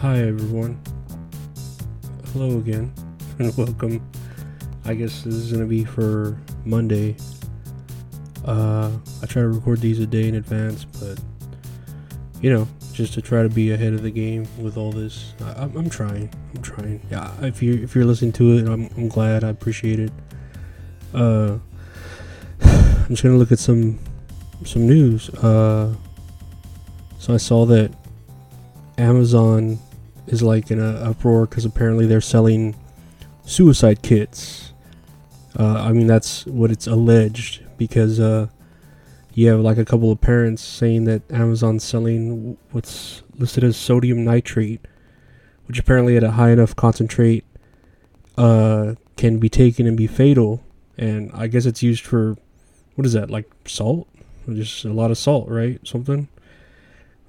Hi everyone. Hello again and welcome. I guess this is gonna be for Monday. Uh, I try to record these a day in advance, but you know, just to try to be ahead of the game with all this. I, I'm, I'm trying. I'm trying. Yeah, if you if you're listening to it, I'm I'm glad. I appreciate it. Uh, I'm just gonna look at some some news. Uh, so I saw that Amazon is like in a uproar because apparently they're selling suicide kits. Uh, I mean, that's what it's alleged because uh, you have like a couple of parents saying that Amazon's selling what's listed as sodium nitrate, which apparently at a high enough concentrate uh, can be taken and be fatal. And I guess it's used for what is that like salt? Just a lot of salt, right? Something.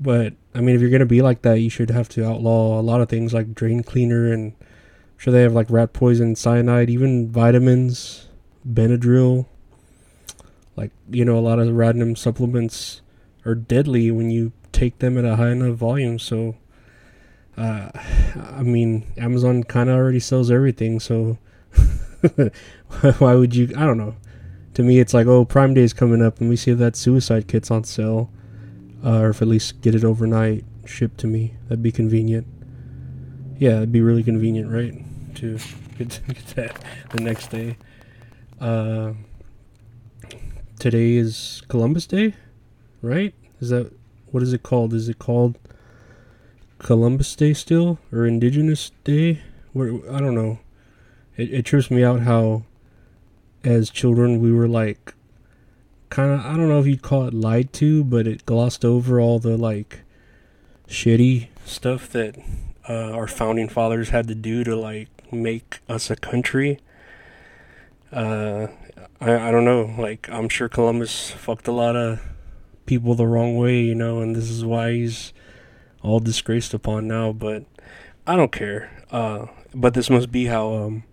But I mean, if you're gonna be like that, you should have to outlaw a lot of things like drain cleaner and I'm sure they have like rat poison, cyanide, even vitamins, Benadryl. Like you know, a lot of random supplements are deadly when you take them at a high enough volume. So, uh, I mean, Amazon kind of already sells everything. So, why would you? I don't know. To me, it's like, oh, Prime Day is coming up, and we see that suicide kit's on sale uh, or if at least get it overnight shipped to me. That'd be convenient. Yeah, it'd be really convenient, right? To get, get that the next day. Uh, today is Columbus Day, right? Is that what is it called? Is it called Columbus Day still or Indigenous Day? Where I don't know. It it trips me out how, as children, we were like kind of I don't know if you'd call it lied to, but it glossed over all the like shitty stuff that uh, our founding fathers had to do to like make us a country. Uh, I I don't know. Like I'm sure Columbus fucked a lot of people the wrong way, you know, and this is why he's all disgraced upon now. But I don't care. Uh, but this must be how um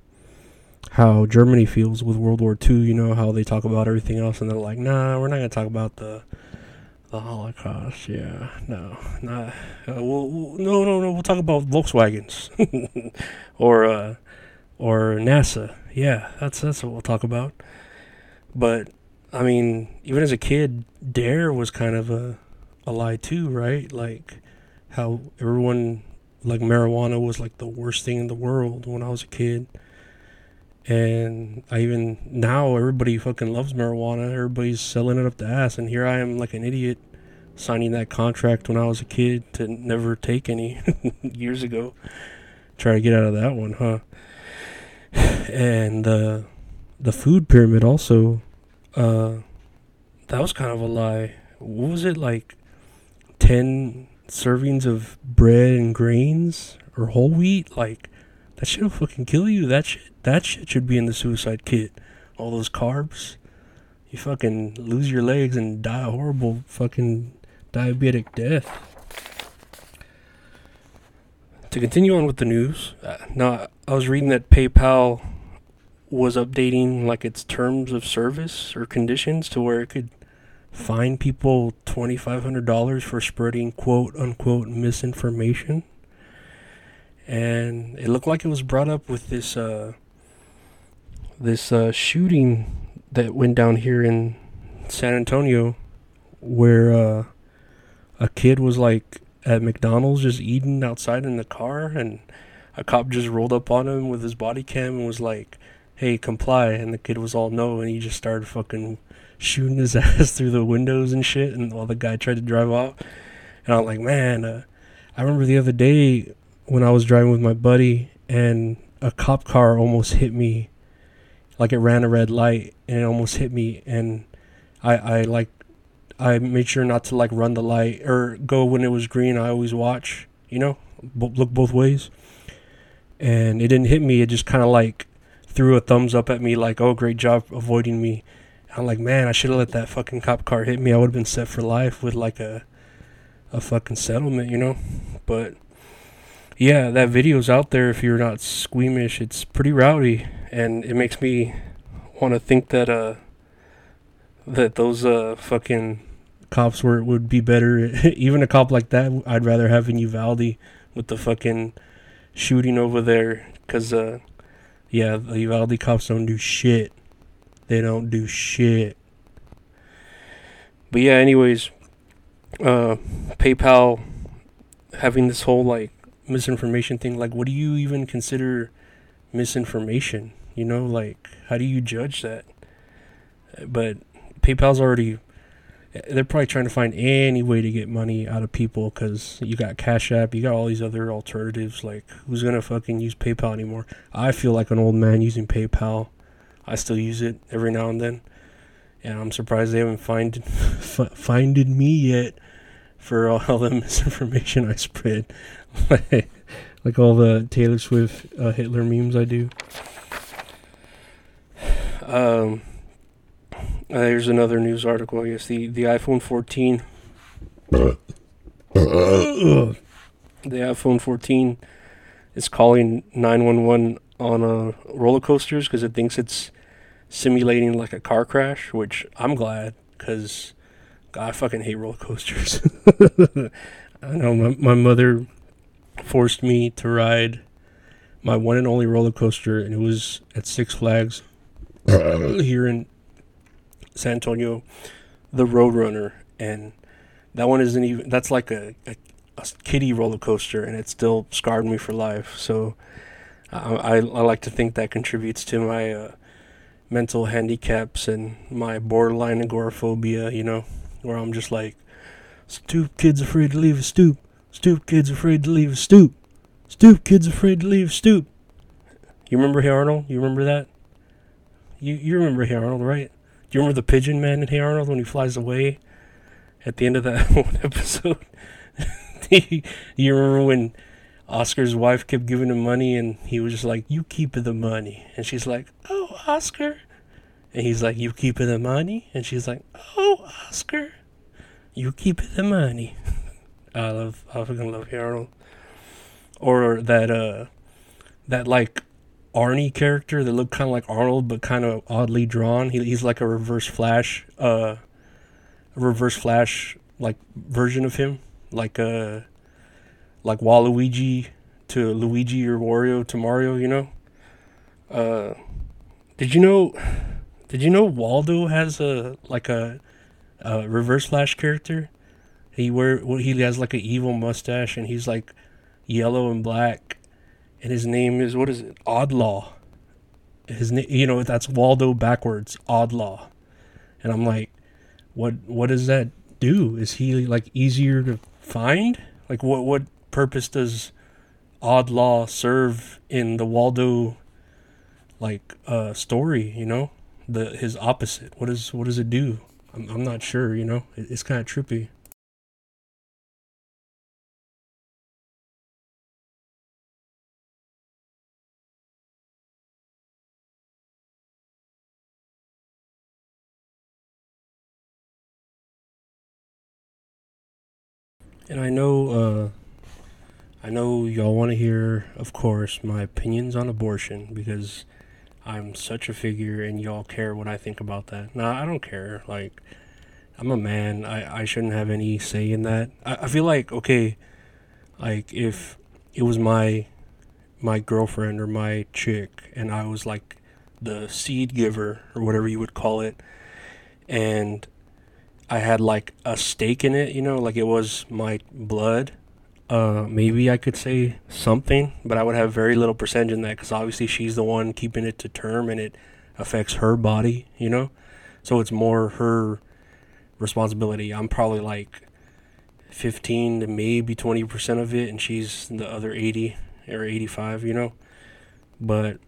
how Germany feels with World War II. You know how they talk about everything else, and they're like, "Nah, we're not gonna talk about the the Holocaust." Yeah, no, not. Uh, we'll, we'll, no, no, no. We'll talk about Volkswagens or uh, or NASA. Yeah, that's that's what we'll talk about. But I mean, even as a kid, Dare was kind of a a lie too, right? Like how everyone like marijuana was like the worst thing in the world when I was a kid and I even now everybody fucking loves marijuana. Everybody's selling it up the ass, and here I am like an idiot signing that contract when I was a kid to never take any years ago. Try to get out of that one, huh? And uh, the food pyramid also, uh, that was kind of a lie. What was it like? Ten servings of bread and grains or whole wheat, like that shit'll fucking kill you. That shit that shit should be in the suicide kit. All those carbs. You fucking lose your legs and die a horrible fucking diabetic death. To continue on with the news, uh, now I was reading that PayPal was updating like its terms of service or conditions to where it could fine people $2500 for spreading quote unquote misinformation and it looked like it was brought up with this uh, this uh, shooting that went down here in San Antonio, where uh, a kid was like at McDonald's just eating outside in the car, and a cop just rolled up on him with his body cam and was like, "Hey, comply," and the kid was all no, and he just started fucking shooting his ass through the windows and shit, and while the guy tried to drive off, and I'm like, man, uh, I remember the other day when I was driving with my buddy, and a cop car almost hit me like it ran a red light and it almost hit me and I I like I made sure not to like run the light or go when it was green. I always watch, you know, b- look both ways. And it didn't hit me. It just kind of like threw a thumbs up at me, like, "Oh, great job avoiding me." I'm like, man, I should have let that fucking cop car hit me. I would have been set for life with like a a fucking settlement, you know. But yeah, that video's out there. If you're not squeamish, it's pretty rowdy and it makes me want to think that uh that those uh fucking cops were would be better. Even a cop like that, I'd rather have in Uvalde with the fucking shooting over there. Cause uh, yeah, the Uvalde cops don't do shit. They don't do shit. But yeah, anyways, uh, PayPal having this whole like misinformation thing. Like, what do you even consider misinformation? You know, like, how do you judge that? But PayPal's already they're probably trying to find any way to get money out of people because you got Cash App, you got all these other alternatives. Like, who's gonna fucking use PayPal anymore? I feel like an old man using PayPal. I still use it every now and then, and I'm surprised they haven't find f- finded me yet for all the misinformation I spread, like all the Taylor Swift uh, Hitler memes I do. Um uh, here's another news article. I guess the the iPhone 14. the iPhone 14 is calling 911 on uh, roller coasters because it thinks it's simulating like a car crash, which I'm glad because I fucking hate roller coasters. I know my, my mother forced me to ride my one and only roller coaster, and it was at Six Flags here in San Antonio, the Roadrunner, and that one isn't even. That's like a, a, a kiddie roller coaster, and it still scarred me for life. So, I, I, I like to think that contributes to my uh, mental handicaps and my borderline agoraphobia. You know, where I'm just like, stoop kids afraid to leave a stoop. Stoop kids afraid to leave a stoop. Stoop kids afraid to leave a stoop. You remember Hey Arnold? You remember that? You you remember Hey Arnold, right? Do you remember the pigeon man in Hey Arnold when he flies away at the end of that one episode? you remember when Oscar's wife kept giving him money and he was just like, You keep the money. And she's like, Oh, Oscar. And he's like, You keep the money? And she's like, Oh, Oscar. You keep the money. I love, I fucking love Hey Arnold. Or that, uh, that like Arnie character that looked kind of like Arnold, but kind of oddly drawn. He, he's like a reverse Flash, uh, reverse Flash like version of him, like uh, like Waluigi to Luigi or Wario to Mario. You know. Uh, did you know? Did you know Waldo has a like a, a reverse Flash character? He wear he has like an evil mustache and he's like yellow and black and his name is what is it? Odlaw. His name, you know, that's Waldo backwards, Odlaw. And I'm like, what what does that do? Is he like easier to find? Like what what purpose does Odlaw serve in the Waldo like uh story, you know? The his opposite. What is what does it do? I'm I'm not sure, you know. It, it's kind of trippy. And I know, uh, I know y'all want to hear, of course, my opinions on abortion because I'm such a figure and y'all care what I think about that. Nah, I don't care. Like, I'm a man. I, I shouldn't have any say in that. I, I feel like, okay, like if it was my my girlfriend or my chick and I was like the seed giver or whatever you would call it and I had like a stake in it, you know, like it was my blood. Uh, maybe I could say something, but I would have very little percentage in that because obviously she's the one keeping it to term and it affects her body, you know? So it's more her responsibility. I'm probably like 15 to maybe 20% of it, and she's the other 80 or 85, you know? But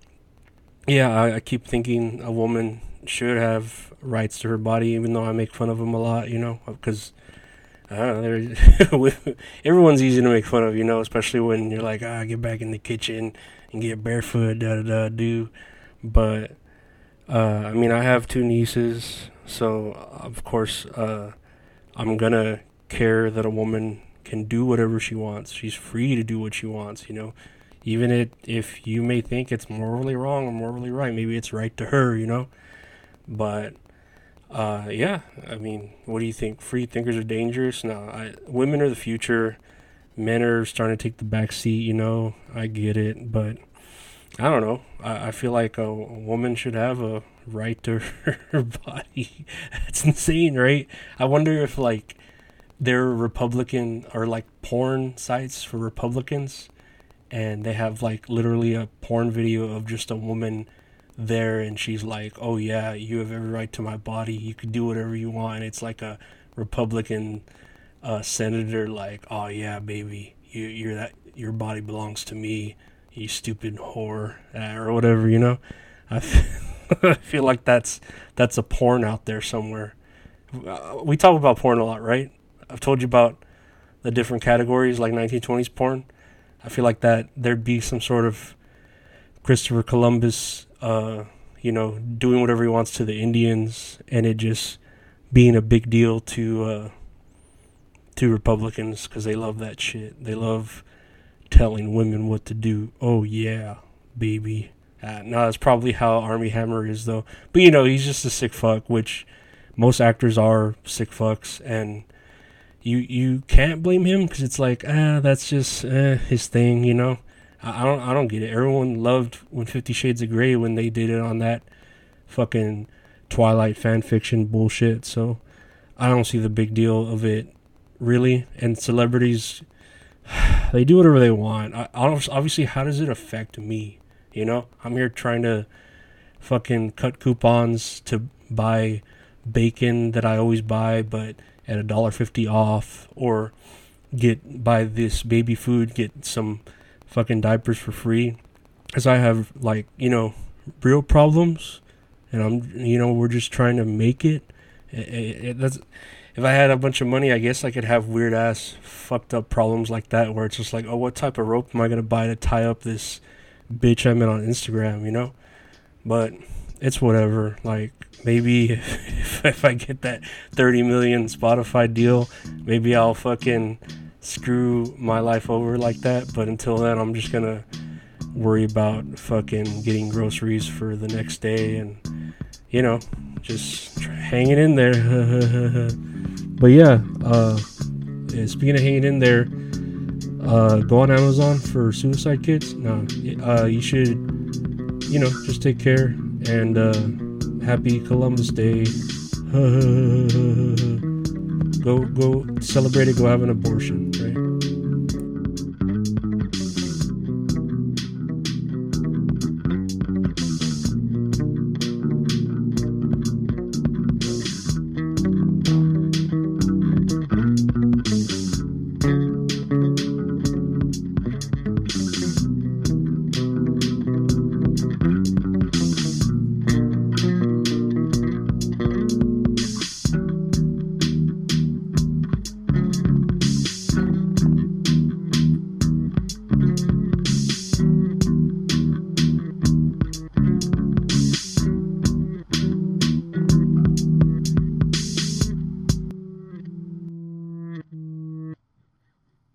yeah, I, I keep thinking a woman should have rights to her body, even though I make fun of them a lot, you know, because everyone's easy to make fun of, you know, especially when you're like, ah, get back in the kitchen and get barefoot, da da da, do. But uh, I mean, I have two nieces, so of course, uh, I'm gonna care that a woman can do whatever she wants. She's free to do what she wants, you know. Even if, if you may think it's morally wrong or morally right, maybe it's right to her, you know. But uh, yeah, I mean, what do you think? Free thinkers are dangerous? No, I, women are the future. Men are starting to take the back seat. You know, I get it, but I don't know. I, I feel like a, a woman should have a right to her body. That's insane, right? I wonder if like there are Republican or like porn sites for Republicans, and they have like literally a porn video of just a woman there and she's like, "Oh yeah, you have every right to my body. You can do whatever you want." And it's like a Republican uh, senator, like, "Oh yeah, baby, you you're that your body belongs to me, you stupid whore," uh, or whatever, you know. I feel, I feel like that's that's a porn out there somewhere. Uh, we talk about porn a lot, right? I've told you about the different categories, like 1920s porn. I feel like that there'd be some sort of Christopher Columbus uh, you know, doing whatever he wants to the Indians, and it just being a big deal to uh, to Republicans because they love that shit. They love telling women what to do. Oh yeah, baby. Uh, no, that's probably how Armie Hammer is though. But you know, he's just a sick fuck, which most actors are sick fucks, and you you can't blame him because it's like ah, that's just eh, his thing, you know. I don't I don't get it. Everyone loved when Fifty Shades of Grey when they did it on that fucking Twilight fan fiction bullshit. So I don't see the big deal of it really. And celebrities, they do whatever they want. I, obviously, how does it affect me? You know, I'm here trying to fucking cut coupons to buy bacon that I always buy, but at a dollar fifty off, or get buy this baby food, get some fucking diapers for free because I have like you know real problems and I'm you know we're just trying to make it. It, it, it. that's if I had a bunch of money, I guess I could have weird ass fucked up problems like that where it's just like, oh, what type of rope am I gonna buy to tie up this bitch I met on Instagram, you know? But it's whatever. Like maybe if, if I get that 30 million Spotify deal, maybe I'll fucking screw my life over like that. But until then, I'm just gonna worry about fucking getting groceries for the next day and you know just hanging in there. but yeah, uh, speaking of hanging in there, uh, go on Amazon for Suicide Kits. No, uh, you should, you know, just take care and uh, happy Columbus Day. go go celebrate it. Go have an abortion.